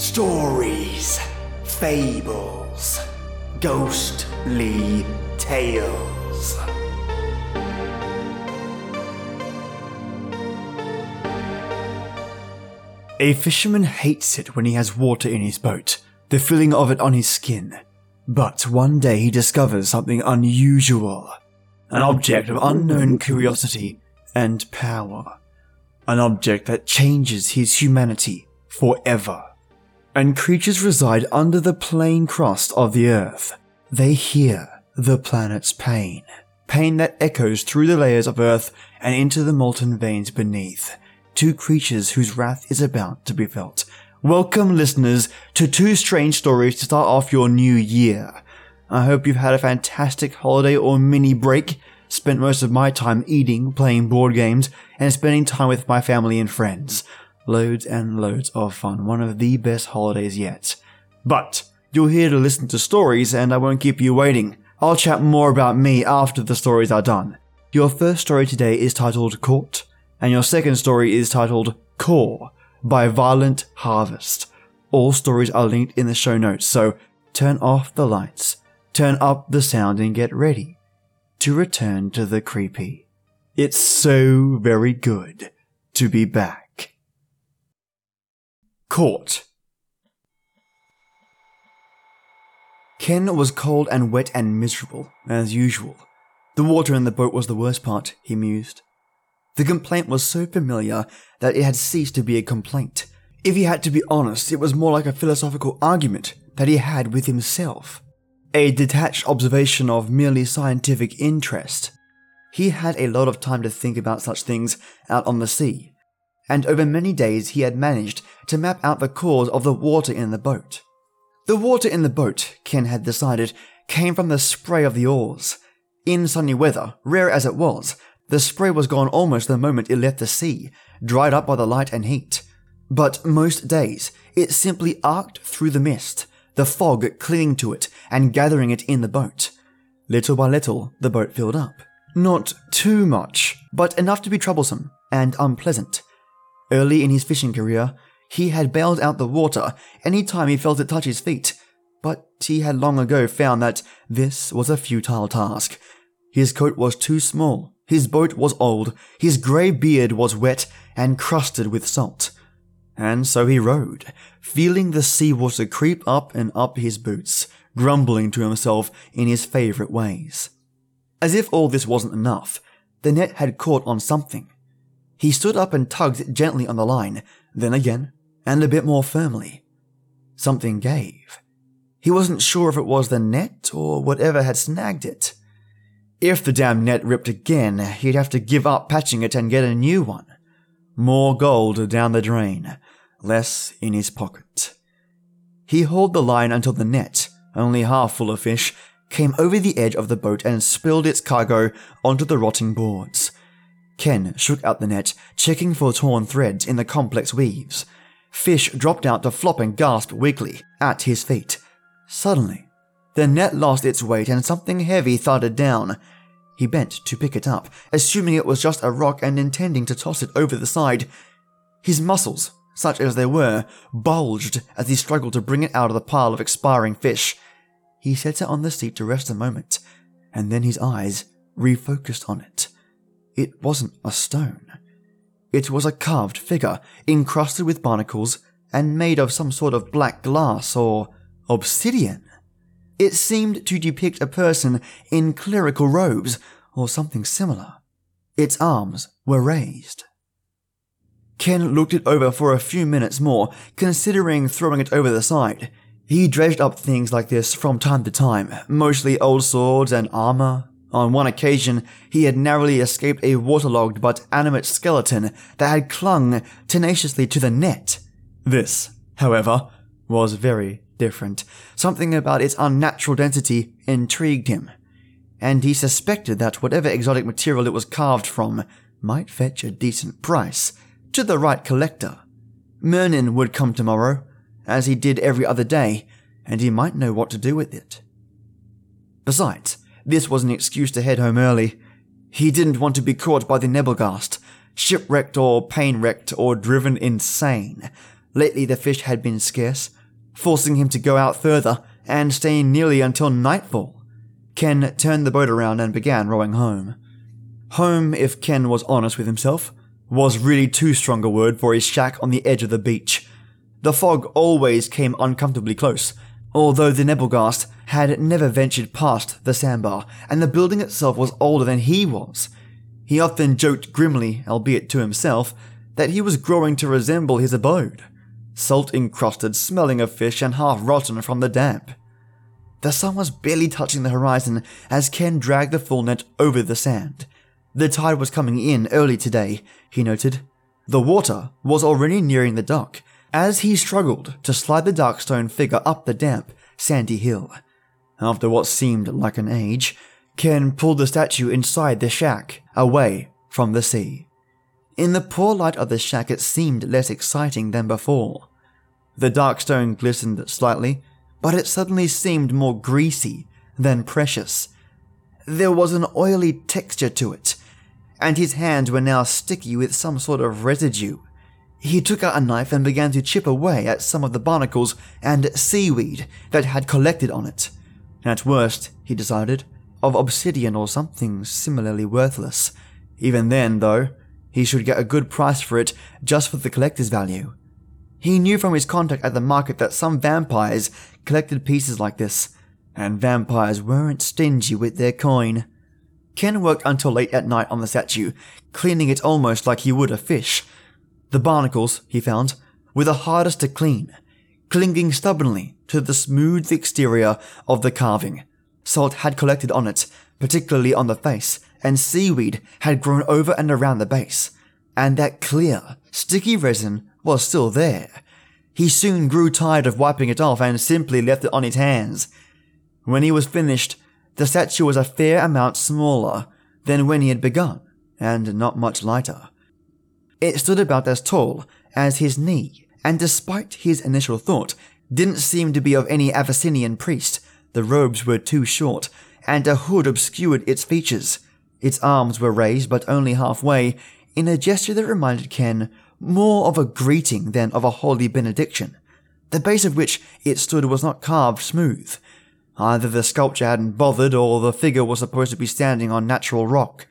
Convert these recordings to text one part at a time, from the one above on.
Stories, fables, ghostly tales. A fisherman hates it when he has water in his boat, the feeling of it on his skin. But one day he discovers something unusual an object of unknown curiosity and power. An object that changes his humanity forever. And creatures reside under the plain crust of the earth. They hear the planet's pain. Pain that echoes through the layers of earth and into the molten veins beneath. Two creatures whose wrath is about to be felt. Welcome, listeners, to two strange stories to start off your new year. I hope you've had a fantastic holiday or mini break, spent most of my time eating, playing board games, and spending time with my family and friends. Loads and loads of fun. One of the best holidays yet. But you're here to listen to stories, and I won't keep you waiting. I'll chat more about me after the stories are done. Your first story today is titled Caught, and your second story is titled Core by Violent Harvest. All stories are linked in the show notes, so turn off the lights turn up the sound and get ready to return to the creepy. It's so very good to be back. Caught. Ken was cold and wet and miserable, as usual. The water in the boat was the worst part, he mused. The complaint was so familiar that it had ceased to be a complaint. If he had to be honest, it was more like a philosophical argument that he had with himself a detached observation of merely scientific interest. He had a lot of time to think about such things out on the sea, and over many days he had managed to map out the cause of the water in the boat. The water in the boat, Ken had decided, came from the spray of the oars. In sunny weather, rare as it was, the spray was gone almost the moment it left the sea, dried up by the light and heat. But most days, it simply arced through the mist, the fog clinging to it and gathering it in the boat. Little by little, the boat filled up. Not too much, but enough to be troublesome and unpleasant. Early in his fishing career, he had bailed out the water any time he felt it touch his feet, but he had long ago found that this was a futile task. His coat was too small, his boat was old, his grey beard was wet and crusted with salt. And so he rowed, feeling the seawater creep up and up his boots, grumbling to himself in his favourite ways. As if all this wasn't enough, the net had caught on something. He stood up and tugged gently on the line, then again, and a bit more firmly. Something gave. He wasn't sure if it was the net or whatever had snagged it. If the damn net ripped again, he'd have to give up patching it and get a new one. More gold down the drain less in his pocket. He hauled the line until the net, only half full of fish, came over the edge of the boat and spilled its cargo onto the rotting boards. Ken shook out the net, checking for torn threads in the complex weaves. Fish dropped out to flop and gasp weakly at his feet. Suddenly, the net lost its weight and something heavy thudded down. He bent to pick it up, assuming it was just a rock and intending to toss it over the side. His muscles such as they were, bulged as he struggled to bring it out of the pile of expiring fish. He set it on the seat to rest a moment, and then his eyes refocused on it. It wasn't a stone. It was a carved figure, encrusted with barnacles and made of some sort of black glass or obsidian. It seemed to depict a person in clerical robes or something similar. Its arms were raised. Ken looked it over for a few minutes more, considering throwing it over the side. He dredged up things like this from time to time, mostly old swords and armor. On one occasion, he had narrowly escaped a waterlogged but animate skeleton that had clung tenaciously to the net. This, however, was very different. Something about its unnatural density intrigued him, and he suspected that whatever exotic material it was carved from might fetch a decent price to the right collector. Mernin would come tomorrow, as he did every other day, and he might know what to do with it. Besides, this was an excuse to head home early. He didn't want to be caught by the Nebelgast, shipwrecked or pain wrecked or driven insane. Lately, the fish had been scarce, forcing him to go out further and staying nearly until nightfall. Ken turned the boat around and began rowing home. Home, if Ken was honest with himself, was really too strong a word for his shack on the edge of the beach. The fog always came uncomfortably close, although the Nebelgast had never ventured past the sandbar, and the building itself was older than he was. He often joked grimly, albeit to himself, that he was growing to resemble his abode salt encrusted, smelling of fish, and half rotten from the damp. The sun was barely touching the horizon as Ken dragged the full net over the sand. The tide was coming in early today, he noted. The water was already nearing the dock as he struggled to slide the dark stone figure up the damp, sandy hill. After what seemed like an age, Ken pulled the statue inside the shack, away from the sea. In the poor light of the shack, it seemed less exciting than before. The dark stone glistened slightly, but it suddenly seemed more greasy than precious. There was an oily texture to it, and his hands were now sticky with some sort of residue. He took out a knife and began to chip away at some of the barnacles and seaweed that had collected on it. At worst, he decided, of obsidian or something similarly worthless. Even then, though, he should get a good price for it just for the collector's value. He knew from his contact at the market that some vampires collected pieces like this, and vampires weren't stingy with their coin. Ken worked until late at night on the statue, cleaning it almost like he would a fish. The barnacles, he found, were the hardest to clean, clinging stubbornly to the smooth exterior of the carving. Salt had collected on it, particularly on the face, and seaweed had grown over and around the base, and that clear, sticky resin was still there. He soon grew tired of wiping it off and simply left it on his hands. When he was finished, the statue was a fair amount smaller than when he had begun, and not much lighter. It stood about as tall as his knee, and despite his initial thought, didn't seem to be of any Avacynian priest. The robes were too short, and a hood obscured its features. Its arms were raised, but only halfway, in a gesture that reminded Ken more of a greeting than of a holy benediction. The base of which it stood was not carved smooth. Either the sculpture hadn't bothered, or the figure was supposed to be standing on natural rock.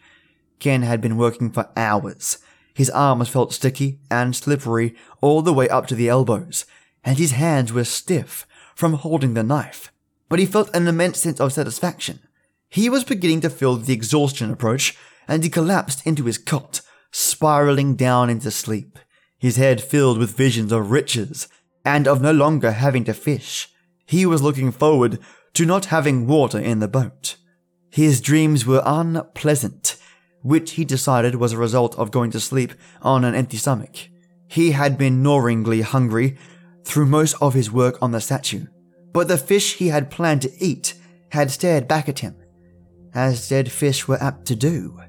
Ken had been working for hours. His arms felt sticky and slippery all the way up to the elbows, and his hands were stiff from holding the knife. But he felt an immense sense of satisfaction. He was beginning to feel the exhaustion approach, and he collapsed into his cot, spiraling down into sleep, his head filled with visions of riches and of no longer having to fish. He was looking forward to not having water in the boat. His dreams were unpleasant, which he decided was a result of going to sleep on an empty stomach. He had been gnawingly hungry through most of his work on the statue, but the fish he had planned to eat had stared back at him as dead fish were apt to do,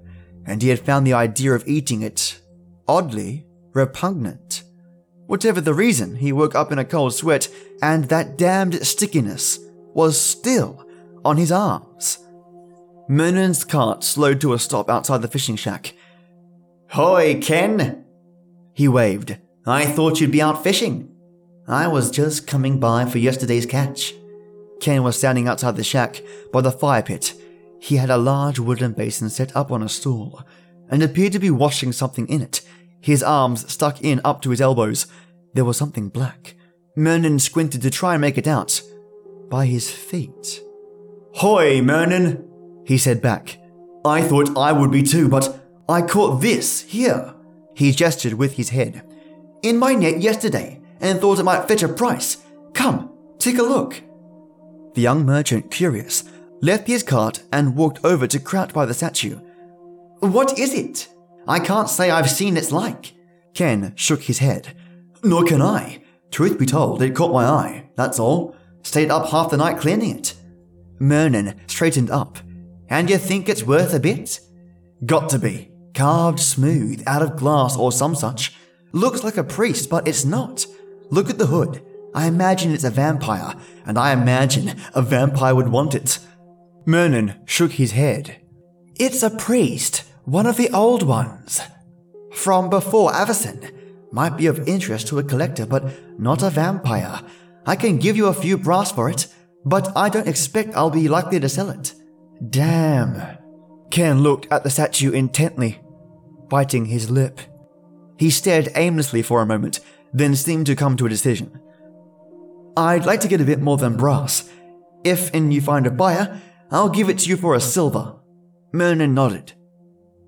and he had found the idea of eating it oddly repugnant. Whatever the reason, he woke up in a cold sweat, and that damned stickiness was still on his arms. Mernon's cart slowed to a stop outside the fishing shack. Hoy, Ken! He waved. I thought you'd be out fishing. I was just coming by for yesterday's catch. Ken was standing outside the shack by the fire pit, he had a large wooden basin set up on a stool and appeared to be washing something in it, his arms stuck in up to his elbows. There was something black. Mernon squinted to try and make it out. By his feet. Hoy, Mernon, he said back. I thought I would be too, but I caught this here. He gestured with his head. In my net yesterday, and thought it might fetch a price. Come, take a look. The young merchant, curious, left his cart and walked over to crouch by the statue. What is it? I can't say I've seen its like. Ken shook his head. Nor can I. Truth be told, it caught my eye, that's all. Stayed up half the night cleaning it. Mernon straightened up. And you think it's worth a bit? Got to be. Carved smooth, out of glass or some such. Looks like a priest, but it's not. Look at the hood. I imagine it's a vampire, and I imagine a vampire would want it. Mernon shook his head. It's a priest, one of the old ones. From before Avacyn. Might be of interest to a collector, but not a vampire. I can give you a few brass for it, but I don't expect I'll be likely to sell it. Damn. Ken looked at the statue intently, biting his lip. He stared aimlessly for a moment, then seemed to come to a decision. I'd like to get a bit more than brass. If and you find a buyer, I'll give it to you for a silver. Merlin nodded.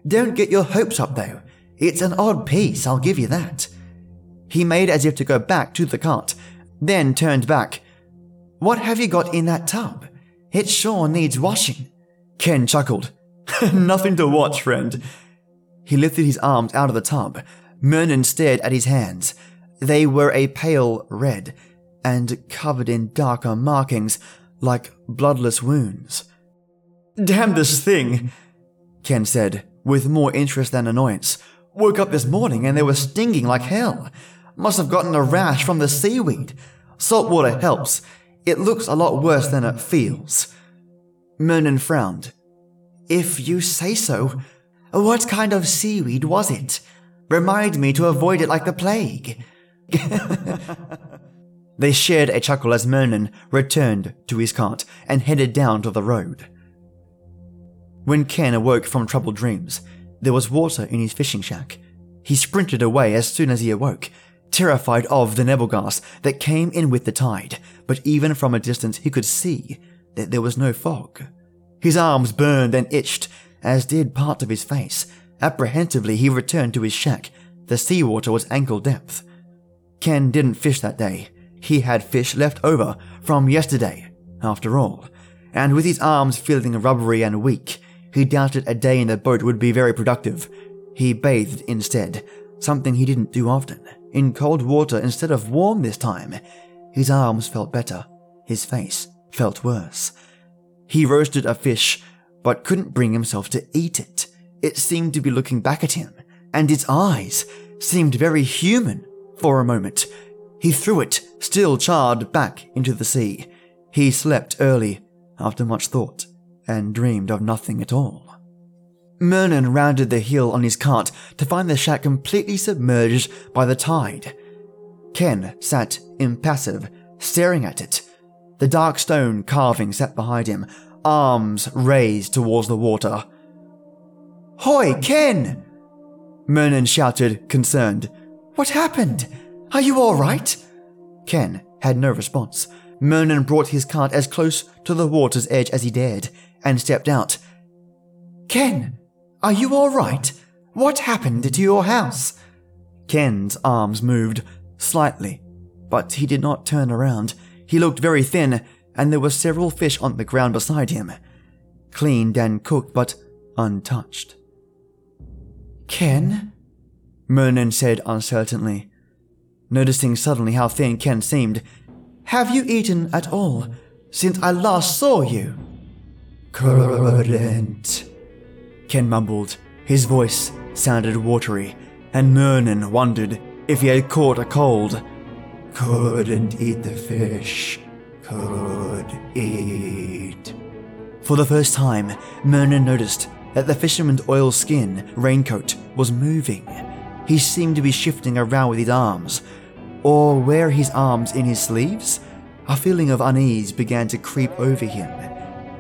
Don't get your hopes up though. It's an odd piece, I'll give you that. He made as if to go back to the cart, then turned back. What have you got in that tub? It sure needs washing. Ken chuckled. Nothing to watch, friend. He lifted his arms out of the tub. Merlin stared at his hands. They were a pale red and covered in darker markings like bloodless wounds. Damn this thing, Ken said, with more interest than annoyance. Woke up this morning and they were stinging like hell. Must have gotten a rash from the seaweed. Salt water helps. It looks a lot worse than it feels. Merlin frowned. If you say so. What kind of seaweed was it? Remind me to avoid it like the plague. they shared a chuckle as Merlin returned to his cart and headed down to the road. When Ken awoke from troubled dreams, there was water in his fishing shack. He sprinted away as soon as he awoke, terrified of the Nebelgast that came in with the tide, but even from a distance he could see that there was no fog. His arms burned and itched, as did part of his face. Apprehensively, he returned to his shack. The seawater was ankle depth. Ken didn't fish that day. He had fish left over from yesterday, after all. And with his arms feeling rubbery and weak, he doubted a day in the boat would be very productive. He bathed instead, something he didn't do often, in cold water instead of warm this time. His arms felt better. His face felt worse. He roasted a fish, but couldn't bring himself to eat it. It seemed to be looking back at him, and its eyes seemed very human for a moment. He threw it, still charred, back into the sea. He slept early, after much thought and dreamed of nothing at all. Merlin rounded the hill on his cart to find the shack completely submerged by the tide. Ken sat impassive, staring at it. The dark stone carving sat behind him, arms raised towards the water. Hoy, Ken! Merlin shouted, concerned. What happened? Are you all right? Ken had no response. Merlin brought his cart as close to the water's edge as he dared and stepped out. Ken, are you all right? What happened to your house? Ken's arms moved slightly, but he did not turn around. He looked very thin, and there were several fish on the ground beside him, cleaned and cooked but untouched. Ken? Merlin said uncertainly, noticing suddenly how thin Ken seemed. Have you eaten at all since I last saw you? Couldn't. Ken mumbled. His voice sounded watery, and Merlin wondered if he had caught a cold. Couldn't eat the fish. Could eat. For the first time, Merlin noticed that the fisherman's oilskin raincoat was moving. He seemed to be shifting around with his arms. Or were his arms in his sleeves? A feeling of unease began to creep over him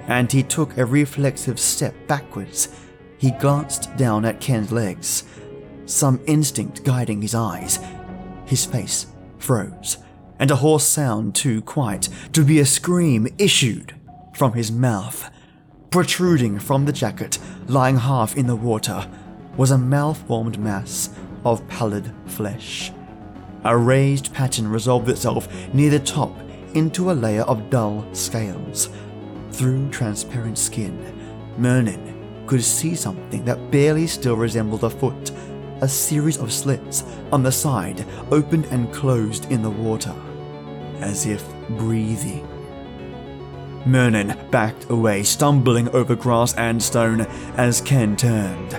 and he took a reflexive step backwards. He glanced down at Ken's legs, some instinct guiding his eyes. His face froze, and a hoarse sound too quiet to be a scream issued from his mouth. Protruding from the jacket, lying half in the water, was a malformed mass of pallid flesh. A raised pattern resolved itself near the top into a layer of dull scales. Through transparent skin, Merlin could see something that barely still resembled a foot. A series of slits on the side opened and closed in the water, as if breathing. Merlin backed away, stumbling over grass and stone as Ken turned.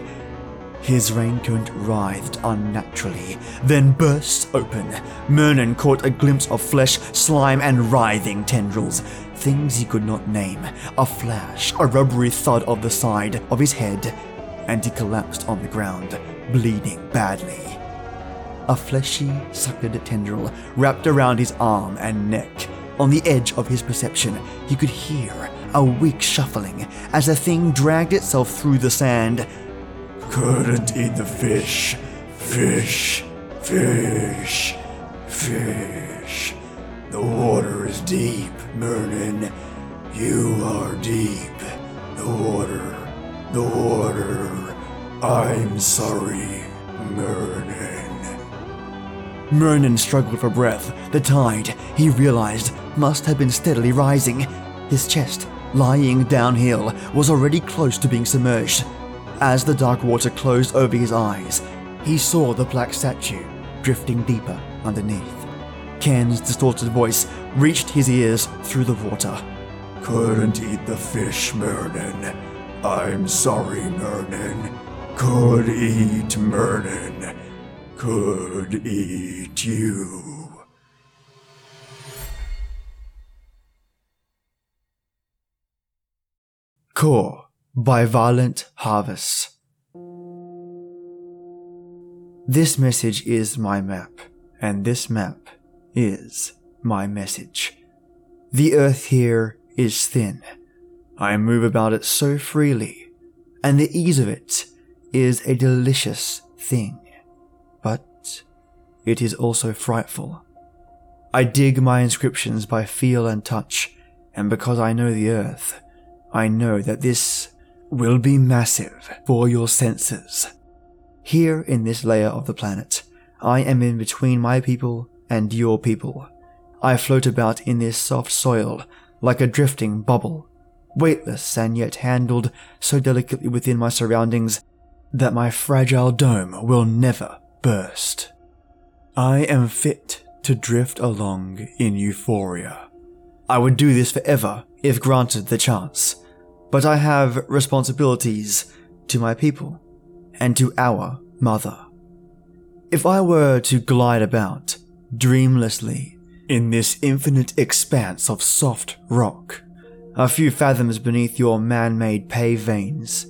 His raincoat writhed unnaturally, then burst open. Merlin caught a glimpse of flesh, slime, and writhing tendrils. Things he could not name. A flash, a rubbery thud of the side of his head, and he collapsed on the ground, bleeding badly. a fleshy, suckered tendril wrapped around his arm and neck. On the edge of his perception, he could hear a weak shuffling as the thing dragged itself through the sand. Couldn't eat the fish. Fish. Fish. Fish. The water is deep, Merlin. You are deep. The water. The water. I'm sorry, Merlin. Merlin struggled for breath. The tide, he realized, must have been steadily rising. His chest, lying downhill, was already close to being submerged. As the dark water closed over his eyes, he saw the black statue drifting deeper underneath. Ken's distorted voice reached his ears through the water. Couldn't eat the fish, Merlin. I'm sorry, Merlin. Could eat Merlin. Could eat you. Core by Violent Harvest. This message is my map, and this map is my message. The earth here is thin. I move about it so freely, and the ease of it is a delicious thing. But it is also frightful. I dig my inscriptions by feel and touch, and because I know the earth, I know that this will be massive for your senses. Here in this layer of the planet, I am in between my people and your people. I float about in this soft soil like a drifting bubble, weightless and yet handled so delicately within my surroundings that my fragile dome will never burst. I am fit to drift along in euphoria. I would do this forever if granted the chance, but I have responsibilities to my people and to our mother. If I were to glide about dreamlessly in this infinite expanse of soft rock, a few fathoms beneath your man made pay veins,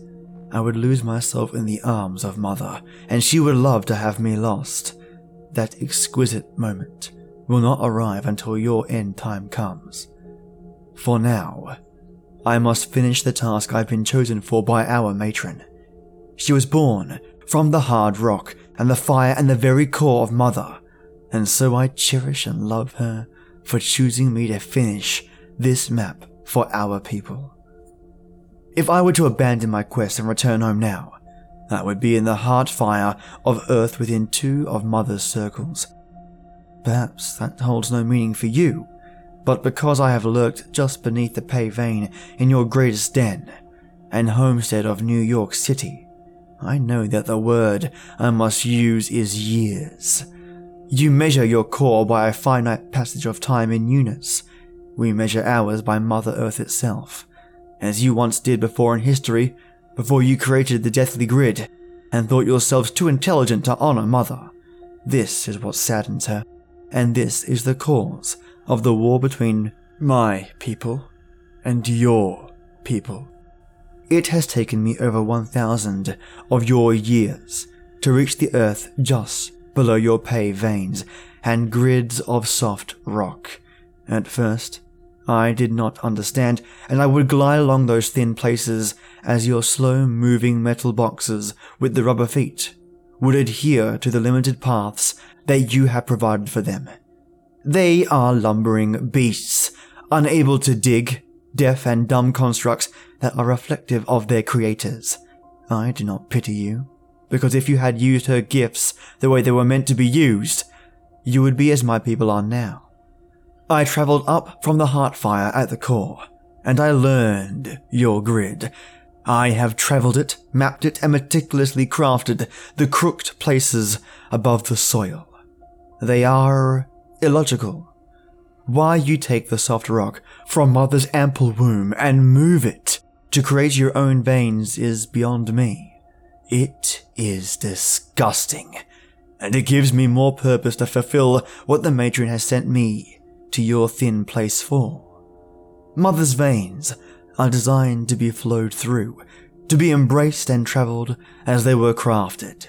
I would lose myself in the arms of Mother, and she would love to have me lost. That exquisite moment will not arrive until your end time comes. For now, I must finish the task I've been chosen for by our matron. She was born from the hard rock and the fire and the very core of Mother, and so I cherish and love her for choosing me to finish this map for our people. If I were to abandon my quest and return home now, that would be in the heart fire of Earth within two of Mother's circles. Perhaps that holds no meaning for you, but because I have lurked just beneath the pay vein in your greatest den and homestead of New York City, I know that the word I must use is years. You measure your core by a finite passage of time in units. We measure ours by Mother Earth itself, as you once did before in history, before you created the deathly grid and thought yourselves too intelligent to honor Mother. This is what saddens her, and this is the cause of the war between my people and your people. It has taken me over 1,000 of your years to reach the earth just below your pay veins and grids of soft rock. At first, I did not understand, and I would glide along those thin places as your slow moving metal boxes with the rubber feet would adhere to the limited paths that you have provided for them. They are lumbering beasts, unable to dig, deaf and dumb constructs that are reflective of their creators. I do not pity you, because if you had used her gifts the way they were meant to be used, you would be as my people are now. I travelled up from the Heartfire at the core, and I learned your grid. I have travelled it, mapped it, and meticulously crafted the crooked places above the soil. They are illogical. Why you take the soft rock from mother's ample womb and move it to create your own veins is beyond me. It is disgusting, and it gives me more purpose to fulfill what the matron has sent me to your thin place for. Mother's veins are designed to be flowed through, to be embraced and travelled as they were crafted.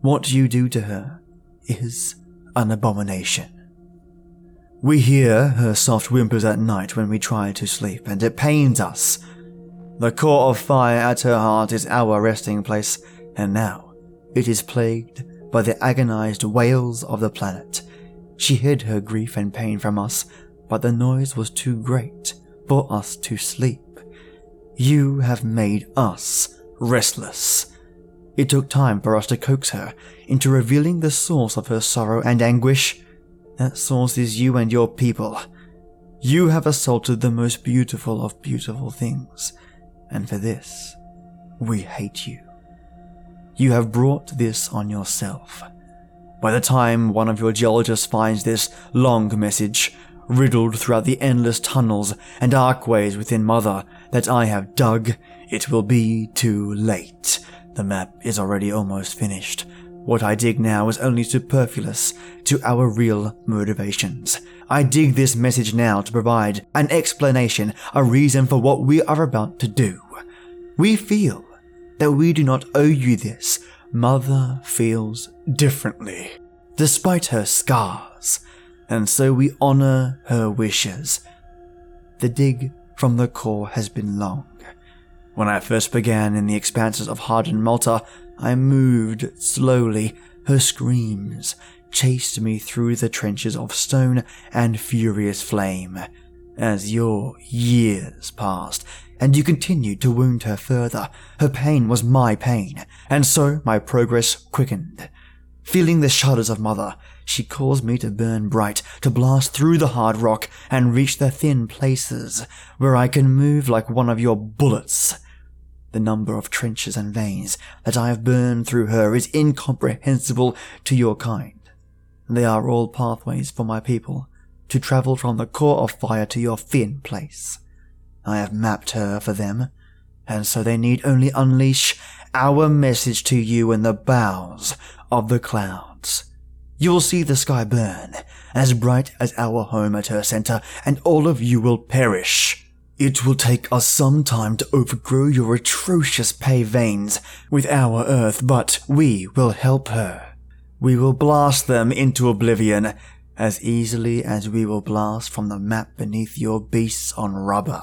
What you do to her is an abomination. We hear her soft whimpers at night when we try to sleep, and it pains us. The core of fire at her heart is our resting place, and now it is plagued by the agonized wails of the planet. She hid her grief and pain from us, but the noise was too great for us to sleep. You have made us restless. It took time for us to coax her into revealing the source of her sorrow and anguish. That source is you and your people. You have assaulted the most beautiful of beautiful things, and for this, we hate you. You have brought this on yourself. By the time one of your geologists finds this long message, riddled throughout the endless tunnels and archways within Mother that I have dug, it will be too late. The map is already almost finished. What I dig now is only superfluous to our real motivations. I dig this message now to provide an explanation, a reason for what we are about to do. We feel that we do not owe you this. Mother feels differently, despite her scars, and so we honor her wishes. The dig from the core has been long. When I first began in the expanses of hardened Malta, I moved slowly. Her screams chased me through the trenches of stone and furious flame. As your years passed, and you continued to wound her further, her pain was my pain, and so my progress quickened. Feeling the shudders of Mother, she caused me to burn bright, to blast through the hard rock and reach the thin places where I can move like one of your bullets. The number of trenches and veins that I have burned through her is incomprehensible to your kind. They are all pathways for my people to travel from the core of fire to your thin place. I have mapped her for them, and so they need only unleash our message to you in the bowels of the clouds. You will see the sky burn, as bright as our home at her center, and all of you will perish. It will take us some time to overgrow your atrocious pay veins with our earth, but we will help her. We will blast them into oblivion as easily as we will blast from the map beneath your beasts on rubber.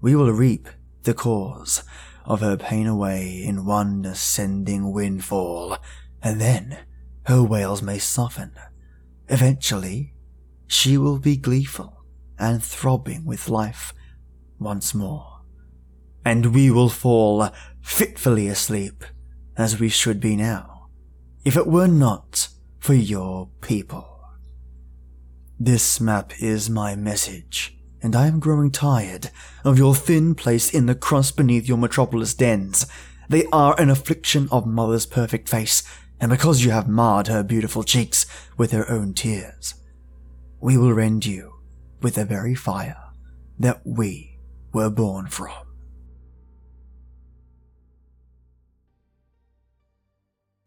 We will reap the cause of her pain away in one ascending windfall, and then her wails may soften. Eventually, she will be gleeful and throbbing with life once more. And we will fall fitfully asleep, as we should be now, if it were not for your people. This map is my message, and I am growing tired of your thin place in the crust beneath your metropolis dens. They are an affliction of Mother's perfect face, and because you have marred her beautiful cheeks with her own tears, we will rend you with the very fire that we were born from.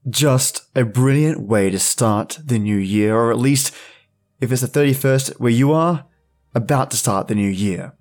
Just a brilliant way to start the new year, or at least if it's the 31st where you are, about to start the new year.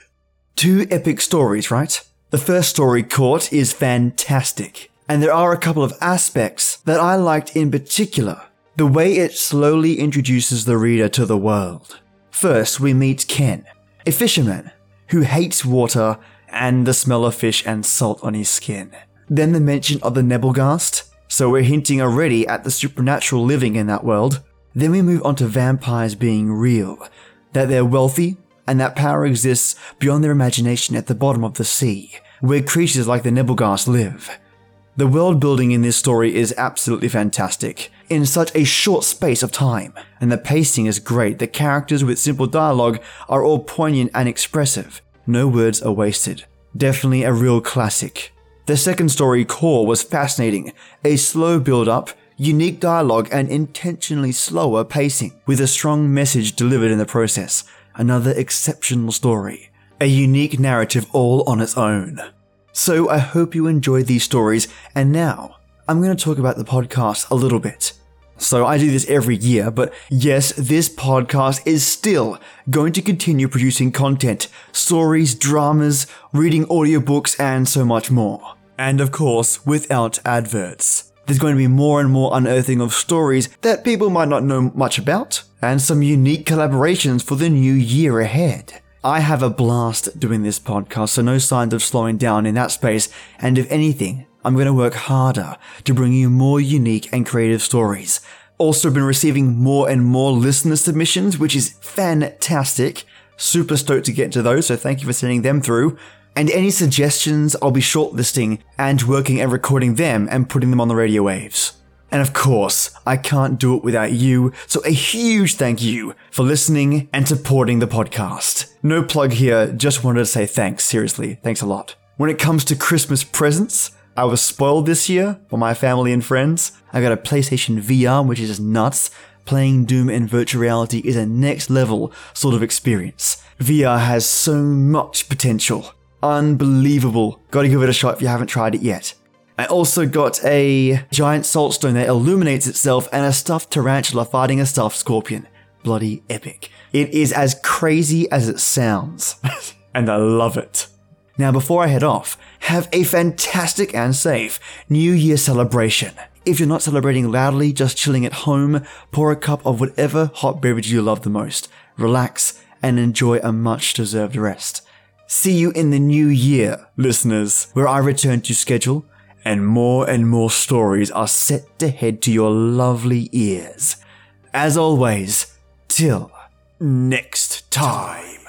Two epic stories, right? The first story, Caught, is fantastic and there are a couple of aspects that I liked in particular. The way it slowly introduces the reader to the world. First, we meet Ken, a fisherman who hates water and the smell of fish and salt on his skin. Then the mention of the Nebelgast, so we're hinting already at the supernatural living in that world. Then we move on to vampires being real, that they're wealthy, and that power exists beyond their imagination at the bottom of the sea, where creatures like the Nebelgast live. The world building in this story is absolutely fantastic, in such a short space of time, and the pacing is great. The characters with simple dialogue are all poignant and expressive. No words are wasted. Definitely a real classic. The second story, Core, was fascinating. A slow build up, unique dialogue, and intentionally slower pacing, with a strong message delivered in the process. Another exceptional story. A unique narrative all on its own. So I hope you enjoyed these stories, and now I'm going to talk about the podcast a little bit. So I do this every year, but yes, this podcast is still going to continue producing content, stories, dramas, reading audiobooks, and so much more. And of course, without adverts. There's going to be more and more unearthing of stories that people might not know much about, and some unique collaborations for the new year ahead. I have a blast doing this podcast, so no signs of slowing down in that space, and if anything, I'm going to work harder to bring you more unique and creative stories. Also been receiving more and more listener submissions, which is fantastic. Super stoked to get to those, so thank you for sending them through. And any suggestions, I'll be shortlisting and working and recording them and putting them on the radio waves. And of course, I can't do it without you, so a huge thank you for listening and supporting the podcast. No plug here, just wanted to say thanks, seriously, thanks a lot. When it comes to Christmas presents, I was spoiled this year for my family and friends. I got a PlayStation VR, which is nuts. Playing Doom in virtual reality is a next level sort of experience. VR has so much potential. Unbelievable. Gotta give it a shot if you haven't tried it yet. I also got a giant salt stone that illuminates itself and a stuffed tarantula fighting a stuffed scorpion. Bloody epic. It is as crazy as it sounds. and I love it. Now, before I head off, have a fantastic and safe New Year celebration. If you're not celebrating loudly, just chilling at home, pour a cup of whatever hot beverage you love the most, relax, and enjoy a much deserved rest. See you in the new year, listeners, where I return to schedule and more and more stories are set to head to your lovely ears. As always, till next time.